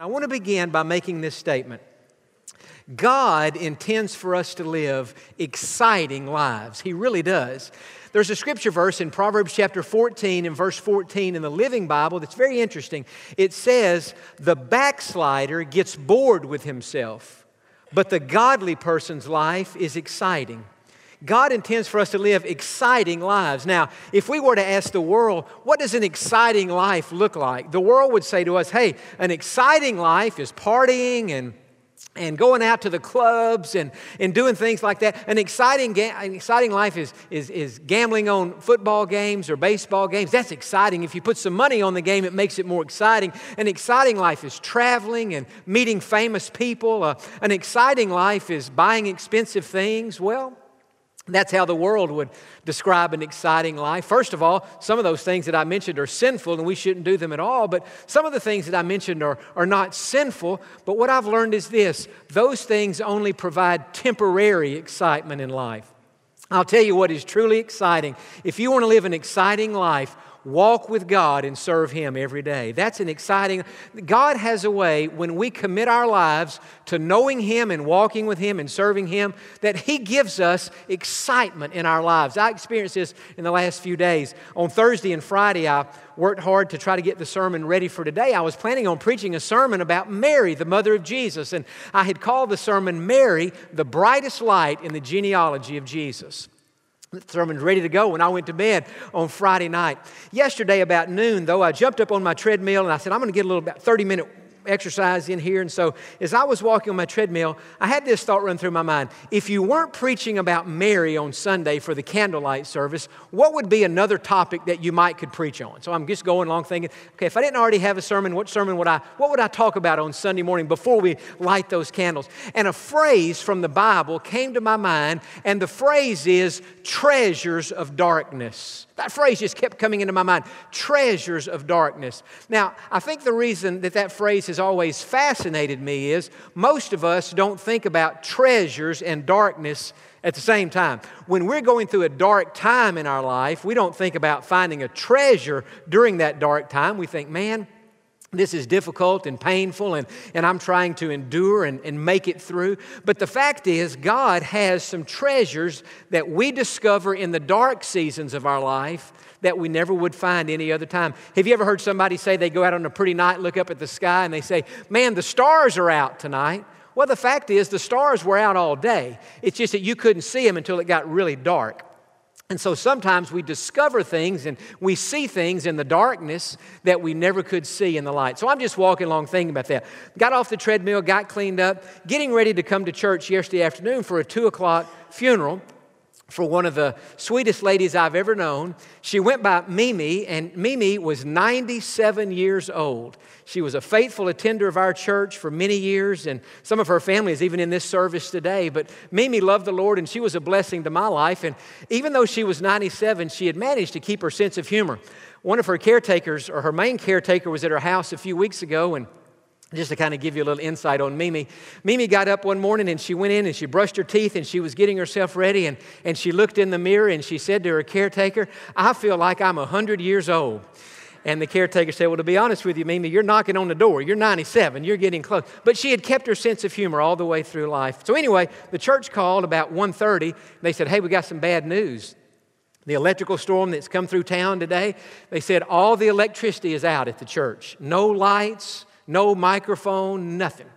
I want to begin by making this statement. God intends for us to live exciting lives. He really does. There's a scripture verse in Proverbs chapter 14 and verse 14 in the Living Bible that's very interesting. It says, The backslider gets bored with himself, but the godly person's life is exciting. God intends for us to live exciting lives. Now, if we were to ask the world, what does an exciting life look like? The world would say to us, hey, an exciting life is partying and and going out to the clubs and, and doing things like that. An exciting, ga- an exciting life is, is, is gambling on football games or baseball games. That's exciting. If you put some money on the game, it makes it more exciting. An exciting life is traveling and meeting famous people. Uh, an exciting life is buying expensive things. Well, that's how the world would describe an exciting life. First of all, some of those things that I mentioned are sinful and we shouldn't do them at all, but some of the things that I mentioned are, are not sinful. But what I've learned is this those things only provide temporary excitement in life. I'll tell you what is truly exciting. If you want to live an exciting life, walk with God and serve Him every day. That's an exciting, God has a way when we commit our lives to knowing Him and walking with Him and serving Him that He gives us excitement in our lives. I experienced this in the last few days. On Thursday and Friday, I worked hard to try to get the sermon ready for today. I was planning on preaching a sermon about Mary, the mother of Jesus, and I had called the sermon Mary, the brightest light in the genealogy of Jesus. Sermon's ready to go when I went to bed on Friday night. Yesterday, about noon, though, I jumped up on my treadmill and I said, I'm going to get a little about 30 minute exercise in here. And so as I was walking on my treadmill, I had this thought run through my mind. If you weren't preaching about Mary on Sunday for the candlelight service, what would be another topic that you might could preach on? So I'm just going along thinking, okay, if I didn't already have a sermon, what sermon would I, what would I talk about on Sunday morning before we light those candles? And a phrase from the Bible came to my mind, and the phrase is treasures of darkness. That phrase just kept coming into my mind treasures of darkness. Now, I think the reason that that phrase has always fascinated me is most of us don't think about treasures and darkness at the same time. When we're going through a dark time in our life, we don't think about finding a treasure during that dark time. We think, man, this is difficult and painful, and, and I'm trying to endure and, and make it through. But the fact is, God has some treasures that we discover in the dark seasons of our life that we never would find any other time. Have you ever heard somebody say they go out on a pretty night, look up at the sky, and they say, Man, the stars are out tonight? Well, the fact is, the stars were out all day. It's just that you couldn't see them until it got really dark. And so sometimes we discover things and we see things in the darkness that we never could see in the light. So I'm just walking along thinking about that. Got off the treadmill, got cleaned up, getting ready to come to church yesterday afternoon for a two o'clock funeral for one of the sweetest ladies I've ever known. She went by Mimi, and Mimi was 97 years old. She was a faithful attender of our church for many years, and some of her family is even in this service today. But Mimi loved the Lord, and she was a blessing to my life. And even though she was 97, she had managed to keep her sense of humor. One of her caretakers, or her main caretaker, was at her house a few weeks ago, and just to kind of give you a little insight on Mimi. Mimi got up one morning and she went in and she brushed her teeth and she was getting herself ready and, and she looked in the mirror and she said to her caretaker, I feel like I'm 100 years old. And the caretaker said, Well, to be honest with you, Mimi, you're knocking on the door. You're 97. You're getting close. But she had kept her sense of humor all the way through life. So anyway, the church called about 1.30. They said, Hey, we got some bad news. The electrical storm that's come through town today, they said all the electricity is out at the church. No lights, no microphone, nothing.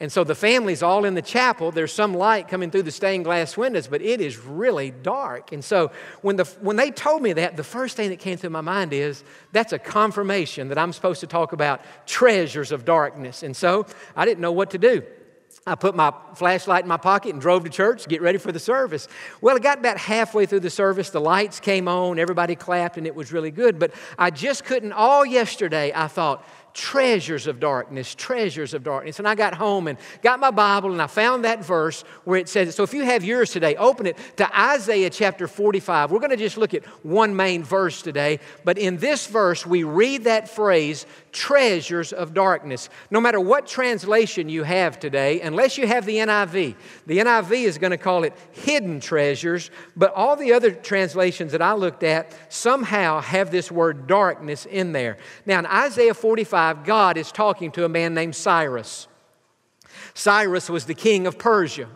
And so the family's all in the chapel. There's some light coming through the stained glass windows, but it is really dark. And so when, the, when they told me that, the first thing that came through my mind is that's a confirmation that I'm supposed to talk about treasures of darkness. And so I didn't know what to do. I put my flashlight in my pocket and drove to church to get ready for the service. Well, it got about halfway through the service. The lights came on, everybody clapped, and it was really good. But I just couldn't, all yesterday, I thought, treasures of darkness, treasures of darkness. And I got home and got my Bible and I found that verse where it says, so if you have yours today, open it to Isaiah chapter 45. We're going to just look at one main verse today, but in this verse, we read that phrase, treasures of darkness. No matter what translation you have today, unless you have the NIV, the NIV is going to call it hidden treasures, but all the other translations that I looked at somehow have this word darkness in there. Now, in Isaiah 45, 45, God is talking to a man named Cyrus. Cyrus was the king of Persia.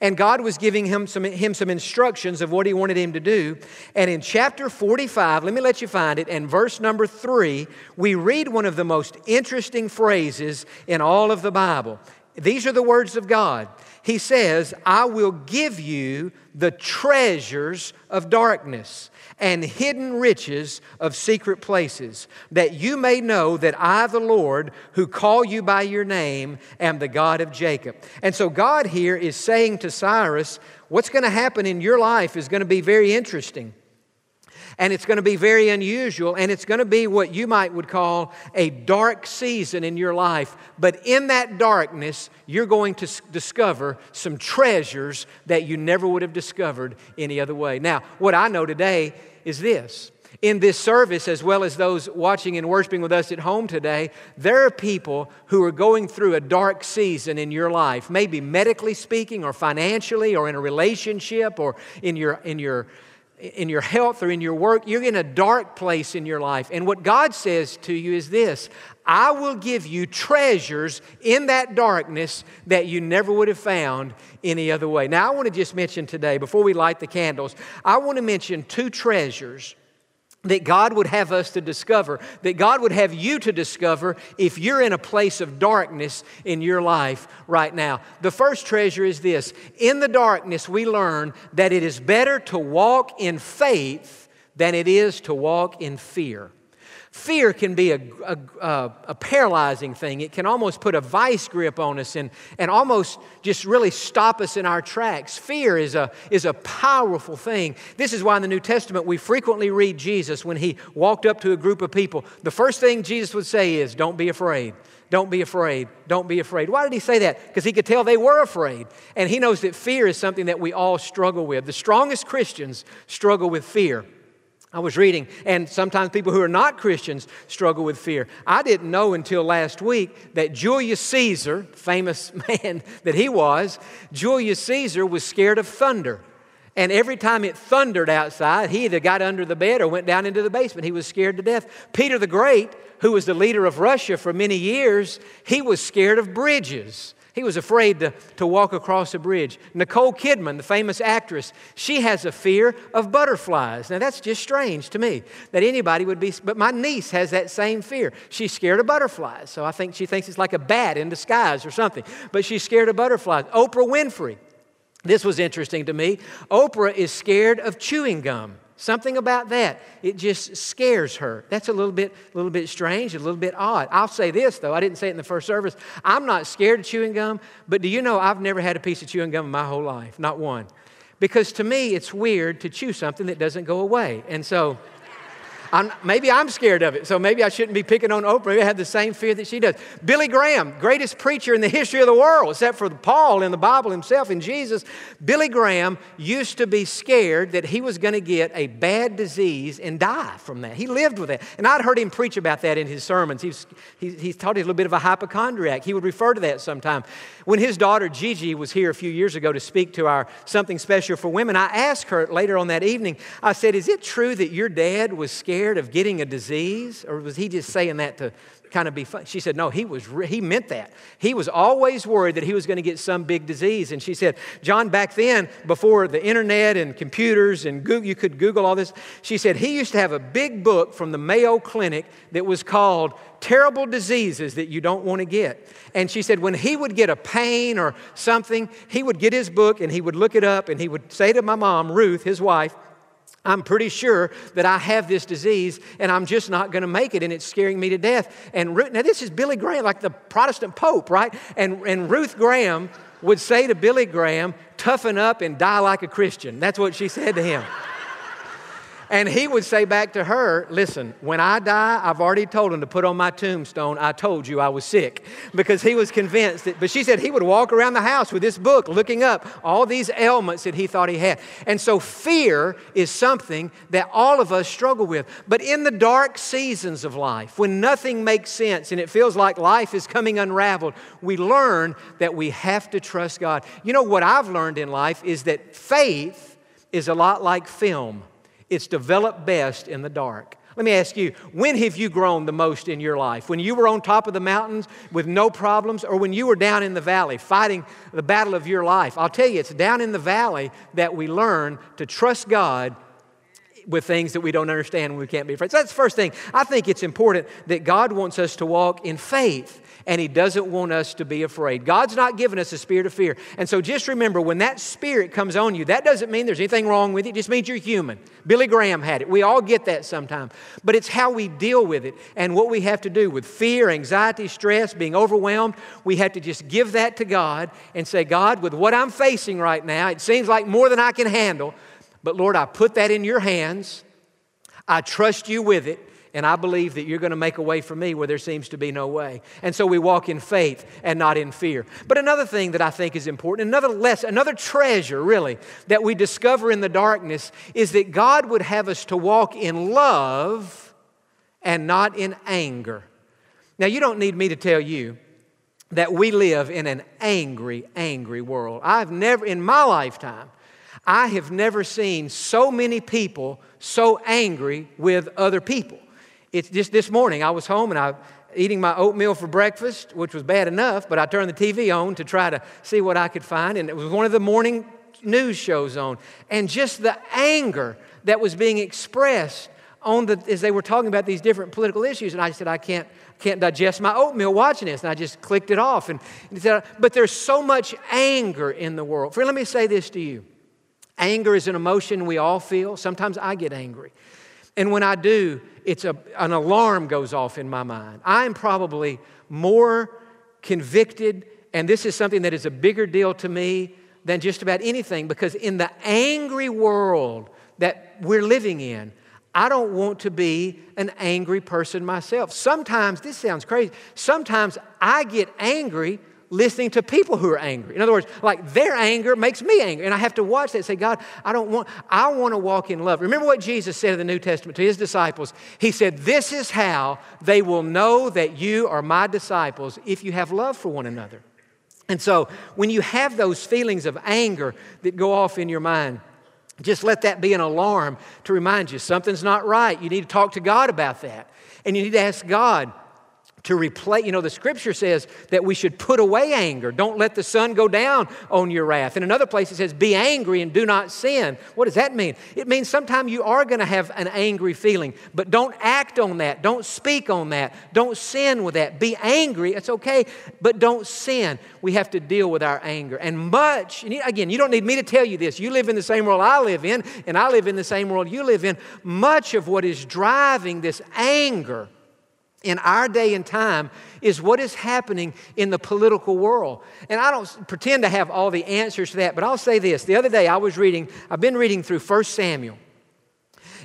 And God was giving him some, him some instructions of what he wanted him to do. And in chapter 45, let me let you find it, and verse number three, we read one of the most interesting phrases in all of the Bible. These are the words of God. He says, I will give you the treasures of darkness and hidden riches of secret places, that you may know that I, the Lord, who call you by your name, am the God of Jacob. And so, God here is saying to Cyrus, What's going to happen in your life is going to be very interesting and it's going to be very unusual and it's going to be what you might would call a dark season in your life. But in that darkness you're going to discover some treasures that you never would have discovered any other way. Now what i know today is this. In this service, as well as those watching and worshiping with us at home today, there are people who are going through a dark season in your life, maybe medically speaking, or financially, or in a relationship, or in your, in your in your health or in your work, you're in a dark place in your life. And what God says to you is this I will give you treasures in that darkness that you never would have found any other way. Now, I want to just mention today, before we light the candles, I want to mention two treasures that God would have us to discover, that God would have you to discover if you're in a place of darkness in your life right now. The first treasure is this In the darkness, we learn that it is better to walk in faith than it is to walk in fear. Fear can be a, a, a, paralyzing thing. It can almost put a vice grip on us and, and almost just really stop us in our tracks. Fear is a, is a powerful thing. This is why in the New Testament we frequently read Jesus when he walked up to a group of people. The first thing Jesus would say is, Don't be afraid. Don't be afraid. Don't be afraid. Why did he say that? Because he could tell they were afraid. And he knows that fear is something that we all struggle with. The strongest Christians struggle with fear. I was reading, and sometimes people who are not Christians struggle with fear. I didn't know until last week that Julius Caesar, famous man that he was, Julius Caesar was scared of thunder. And every time it thundered outside, he either got under the bed or went down into the basement. He was scared to death. Peter the Great, who was the leader of Russia for many years, he was scared of bridges. He was afraid to, to walk across a bridge. Nicole Kidman, the famous actress, she has a fear of butterflies. Now, that's just strange to me that anybody would be, but my niece has that same fear. She's scared of butterflies. So I think she thinks it's like a bat in disguise or something, but she's scared of butterflies. Oprah Winfrey, this was interesting to me. Oprah is scared of chewing gum. Something about that, it just scares her. That's a little bit, a little bit strange, a little bit odd. I'll say this though, I didn't say it in the first service. I'm not scared of chewing gum, but do you know I've never had a piece of chewing gum in my whole life, not one. Because to me, it's weird to chew something that doesn't go away. And so, I'm, maybe I'm scared of it, so maybe I shouldn't be picking on Oprah. Maybe I have the same fear that she does. Billy Graham, greatest preacher in the history of the world, except for Paul in the Bible himself and Jesus. Billy Graham used to be scared that he was going to get a bad disease and die from that. He lived with that. And I'd heard him preach about that in his sermons. He's, he, he taught a little bit of a hypochondriac. He would refer to that sometime. When his daughter Gigi was here a few years ago to speak to our Something Special for Women, I asked her later on that evening, I said, Is it true that your dad was scared of getting a disease? Or was he just saying that to kind of be fun? She said, No, he, was re- he meant that. He was always worried that he was going to get some big disease. And she said, Jon, back then, before the internet and computers and Google, you could Google all this, she said, he used to have a big book from the Mayo Clinic that was called terrible diseases that you don't want to get. And she said, when he would get a pain or something, he would get his book and he would look it up and he would say to my mom, Ruth, his wife, I'm pretty sure that I have this disease and I'm just not going to make it and it's scaring me to death. And Ruth, now this is Billy Graham, like the Protestant Pope, right? And, and Ruth Graham would say to Billy Graham, toughen up and die like a Christian. That's what she said to him. And he would say back to her, Listen, when I die, I've already told him to put on my tombstone, I told you I was sick. Because he was convinced that, but she said he would walk around the house with this book looking up all these ailments that he thought he had. And so fear is something that all of us struggle with. But in the dark seasons of life, when nothing makes sense and it feels like life is coming unraveled, we learn that we have to trust God. You know what I've learned in life is that faith is a lot like film. It's developed best in the dark. Let me ask you, when have you grown the most in your life? When you were on top of the mountains with no problems, or when you were down in the valley fighting the battle of your life? I'll tell you, it's down in the valley that we learn to trust God with things that we don't understand and we can't be afraid. So that's the first thing. I think it's important that God wants us to walk in faith and He doesn't want us to be afraid. God's not given us a spirit of fear. And so just remember when that spirit comes on you, that doesn't mean there's anything wrong with it, it just means you're human. Billy Graham had it. We all get that sometime. But it's how we deal with it and what we have to do with fear, anxiety, stress, being overwhelmed. We have to just give that to God and say, God, with what I'm facing right now, it seems like more than I can handle. But Lord, I put that in your hands. I trust you with it and I believe that you're going to make a way for me where there seems to be no way. And so we walk in faith and not in fear. But another thing that I think is important, another lesson, another treasure really that we discover in the darkness is that God would have us to walk in love and not in anger. Now, you don't need me to tell you that we live in an angry, angry world. I've never, in my lifetime, I have never seen so many people so angry with other people. It's just this morning, I was home and I was eating my oatmeal for breakfast, which was bad enough, but I turned the TV on to try to see what I could find, and it was one of the morning news shows on. And just the anger that was being expressed on the, as they were talking about these different political issues. And I said, I can't, can't digest my oatmeal watching this. And I just clicked it off. And, and said, but there's so much anger in the world. Friend, let me say this to you. Anger is an emotion we all feel. Sometimes I get angry. And when I do, it's a, an alarm goes off in my mind. I'm probably more convicted, and this is something that is a bigger deal to me than just about anything because in the angry world that we're living in, I don't want to be an angry person myself. Sometimes, this sounds crazy, sometimes I get angry listening to people who are angry. In other words, like their anger makes me angry. And I have to watch that and say, God, I don't want, I want to walk in love. Remember what Jesus said in the New Testament to his disciples? He said, This is how they will know that you are my disciples if you have love for one another. And so when you have those feelings of anger that go off in your mind, just let that be an alarm to remind you something's not right. You need to talk to God about that. And you need to ask God, to replace, you know, the scripture says that we should put away anger. Don't let the sun go down on your wrath. In another place, it says, be angry and do not sin. What does that mean? It means sometimes you are going to have an angry feeling, but don't act on that. Don't speak on that. Don't sin with that. Be angry, it's okay, but don't sin. We have to deal with our anger. And much, again, you don't need me to tell you this. You live in the same world I live in, and I live in the same world you live in. Much of what is driving this anger in our day and time is what is happening in the political world. And I don't pretend to have all the answers to that, but I'll say this. The other day I was reading, I've been reading through 1 Samuel.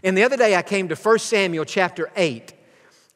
And the other day I came to 1 Samuel chapter 8.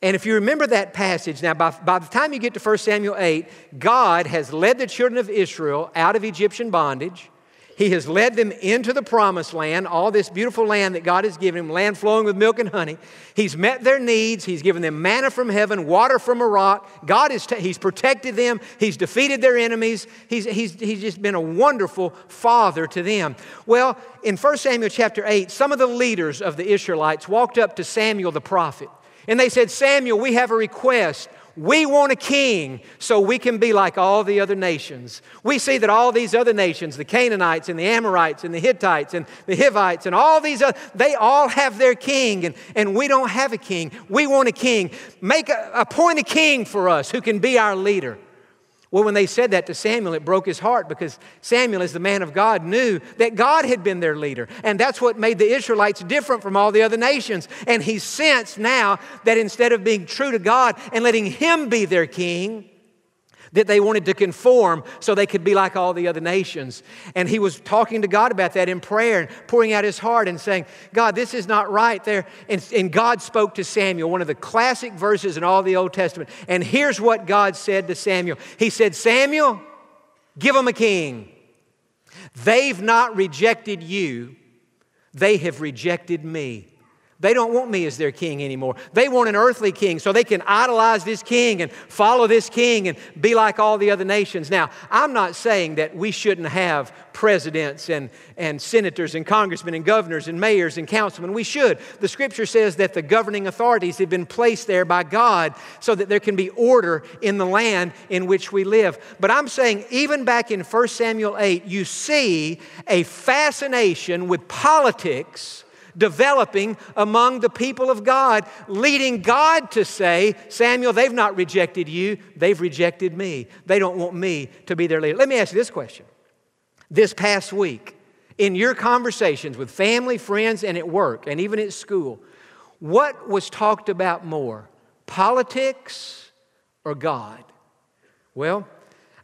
And if you remember that passage, now by, by the time you get to 1 Samuel 8, God has led the children of Israel out of Egyptian bondage. He has led them into the promised land, all this beautiful land that God has given them, land flowing with milk and honey. He's met their needs. He's given them manna from heaven, water from a rock. God is t- He's protected them. He's defeated their enemies. He's, he's, he's just been a wonderful father to them. Well, in 1 Samuel chapter 8, some of the leaders of the Israelites walked up to Samuel the prophet. And they said, Samuel, we have a request. We want a king so we can be like all the other nations. We see that all these other nations, the Canaanites and the Amorites and the Hittites and the Hivites and all these other, they all have their king and, and we don't have a king. We want a king. Make a, appoint a king for us who can be our leader. Well, when they said that to Samuel, it broke his heart because Samuel, as the man of God, knew that God had been their leader. And that's what made the Israelites different from all the other nations. And he sensed now that instead of being true to God and letting him be their king, that they wanted to conform so they could be like all the other nations. And he was talking to God about that in prayer and pouring out his heart and saying, God, this is not right there. And, and God spoke to Samuel, one of the classic verses in all the Old Testament. And here's what God said to Samuel He said, Samuel, give them a king. They've not rejected you, they have rejected me. They don't want me as their king anymore. They want an earthly king so they can idolize this king and follow this king and be like all the other nations. Now, I'm not saying that we shouldn't have presidents and, and senators and congressmen and governors and mayors and councilmen. We should. The scripture says that the governing authorities have been placed there by God so that there can be order in the land in which we live. But I'm saying, even back in 1 Samuel 8, you see a fascination with politics developing among the people of God, leading God to say, Samuel, they've not rejected you, they've rejected me. They don't want me to be their leader. Let me ask you this question. This past week, in your conversations with family, friends, and at work, and even at school, what was talked about more, politics or God? Well,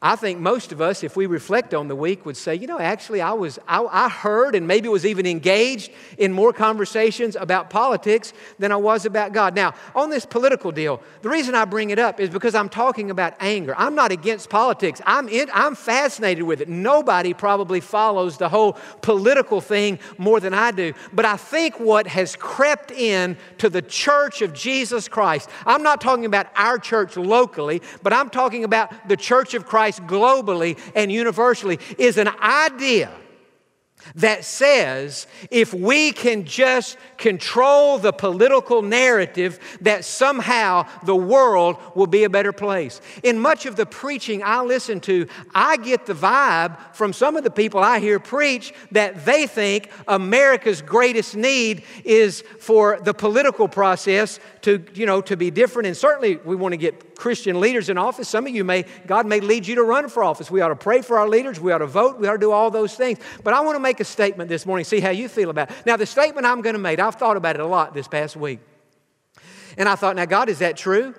I think most of us, if we reflect on the week, would say, you know, actually, I was, I, I, heard and maybe was even engaged in more conversations about politics than I was about God. Now, on this political deal, the reason I bring it up is because I'm talking about anger. I'm not against politics. I'm, in, I'm fascinated with it. Nobody probably follows the whole political thing more than I do. But I think what has crept in to the church of Jesus Christ, I'm not talking about our church locally, but I'm talking about the church of Christ Christ globally and universally is an idea that says if we can just control the political narrative, that somehow the world will be a better place. In much of the preaching I listen to, I get the vibe from some of the people I hear preach that they think America's greatest need is for the political process to, you know, to be different. And certainly we want to get Christian leaders in office. Some of you may, God may lead you to run for office. We ought to pray for our leaders. We ought to vote. We ought to do all those things. But I want to make a statement this morning, see how you feel about it. Now, the statement I'm going to make, I've thought about it a lot this past week. And I thought, now, God, is that true?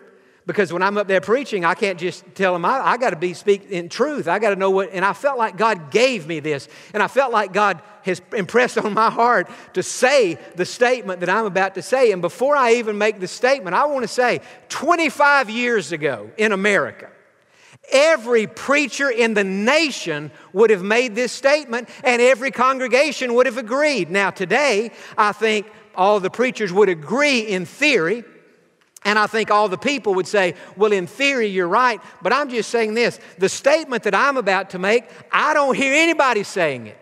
Because when I'm up there preaching, I can't just tell them, I, I got to be speak in truth. I got to know what, and I felt like God gave me this. And I felt like God has impressed on my heart to say the statement that I'm about to say. And before I even make the statement, I want to say 25 years ago in America, every preacher in the nation would have made this statement and every congregation would have agreed. Now, today, I think all the preachers would agree in theory. And I think all the people would say, well, in theory, you're right, but I'm just saying this. The statement that I'm about to make, I don't hear anybody saying it.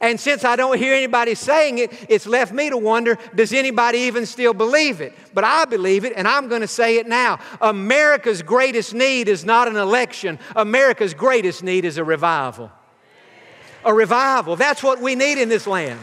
And since I don't hear anybody saying it, it's left me to wonder does anybody even still believe it? But I believe it, and I'm going to say it now. America's greatest need is not an election, America's greatest need is a revival. A revival. That's what we need in this land.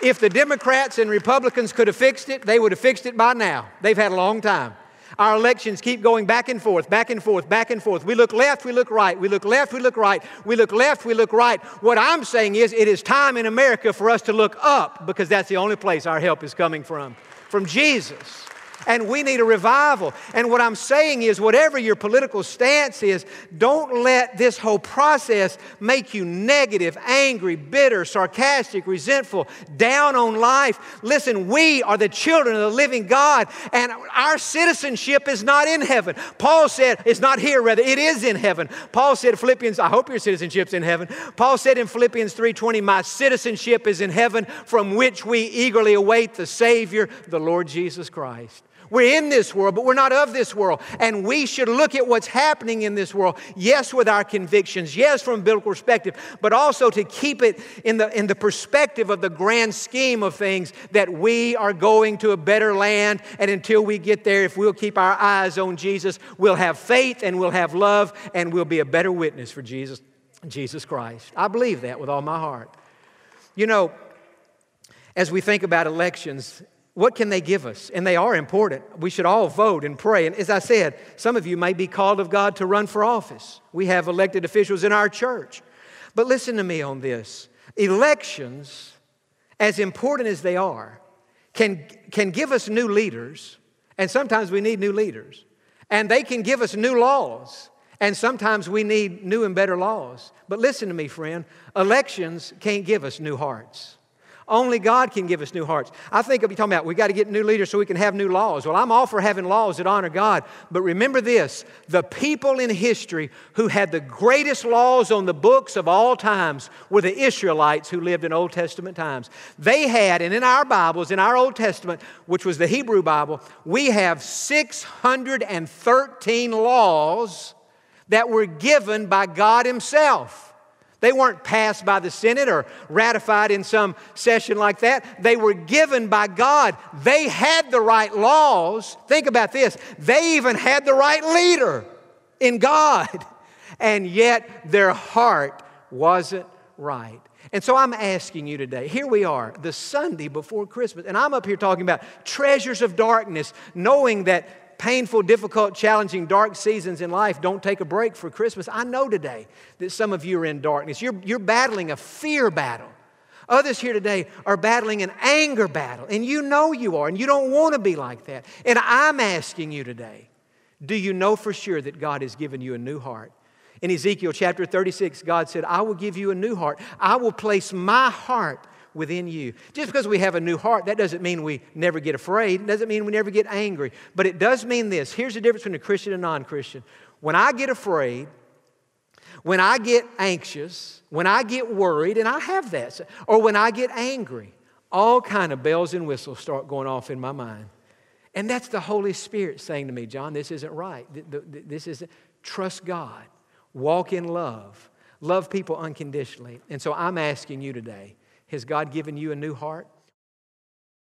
If the Democrats and Republicans could have fixed it, they would have fixed it by now. They've had a long time. Our elections keep going back and forth, back and forth, back and forth. We look left, we look right. We look left, we look right. We look left, we look right. What I'm saying is, it is time in America for us to look up because that's the only place our help is coming from from Jesus and we need a revival. And what I'm saying is, whatever your political stance is, don't let this whole process make you negative, angry, bitter, sarcastic, resentful, down on life. Listen, we are the children of the living God, and our citizenship is not in heaven. Paul said, it's not here, rather, it is in heaven. Paul said, Philippians, I hope your citizenship's in heaven. Paul said in Philippians 3:20, My citizenship is in heaven, from which we eagerly await the Savior, the Lord Jesus Christ. We're in this world, but we're not of this world. And we should look at what's happening in this world, yes, with our convictions, yes, from a biblical perspective, but also to keep it in the, in the perspective of the grand scheme of things that we are going to a better land. And until we get there, if we'll keep our eyes on Jesus, we'll have faith and we'll have love and we'll be a better witness for Jesus, Jesus Christ. I believe that with all my heart. You know, as we think about elections, what can they give us? And they are important. We should all vote and pray. And as I said, some of you may be called of God to run for office. We have elected officials in our church. But listen to me on this elections, as important as they are, can, can give us new leaders, and sometimes we need new leaders. And they can give us new laws, and sometimes we need new and better laws. But listen to me, friend elections can't give us new hearts. Only God can give us new hearts. I think of you talking about we got to get new leaders so we can have new laws. Well, I'm all for having laws that honor God, but remember this the people in history who had the greatest laws on the books of all times were the Israelites who lived in Old Testament times. They had, and in our Bibles, in our Old Testament, which was the Hebrew Bible, we have 613 laws that were given by God Himself. They weren't passed by the Senate or ratified in some session like that. They were given by God. They had the right laws. Think about this. They even had the right leader in God. And yet their heart wasn't right. And so I'm asking you today, here we are, the Sunday before Christmas, and I'm up here talking about treasures of darkness, knowing that painful, difficult, challenging, dark seasons in life don't take a break for Christmas. I know today that some of you are in darkness. You're, you're battling a fear battle. Others here today are battling an anger battle, and you know you are, and you don't want to be like that. And I'm asking you today do you know for sure that God has given you a new heart? In Ezekiel chapter 36, God said, I will give you a new heart. I will place my heart within you. Just because we have a new heart, that doesn't mean we never get afraid. It doesn't mean we never get angry. But it does mean this. Here's the difference between a Christian and non Christian. When I get afraid, when I get anxious, when I get worried, and I have that, or when I get angry, all kind of bells and whistles start going off in my mind. And that's the Holy Spirit saying to me, Jon, this isn't right. This isn't, trust God, walk in love, love people unconditionally. And so I'm asking you today, has God given you a new heart?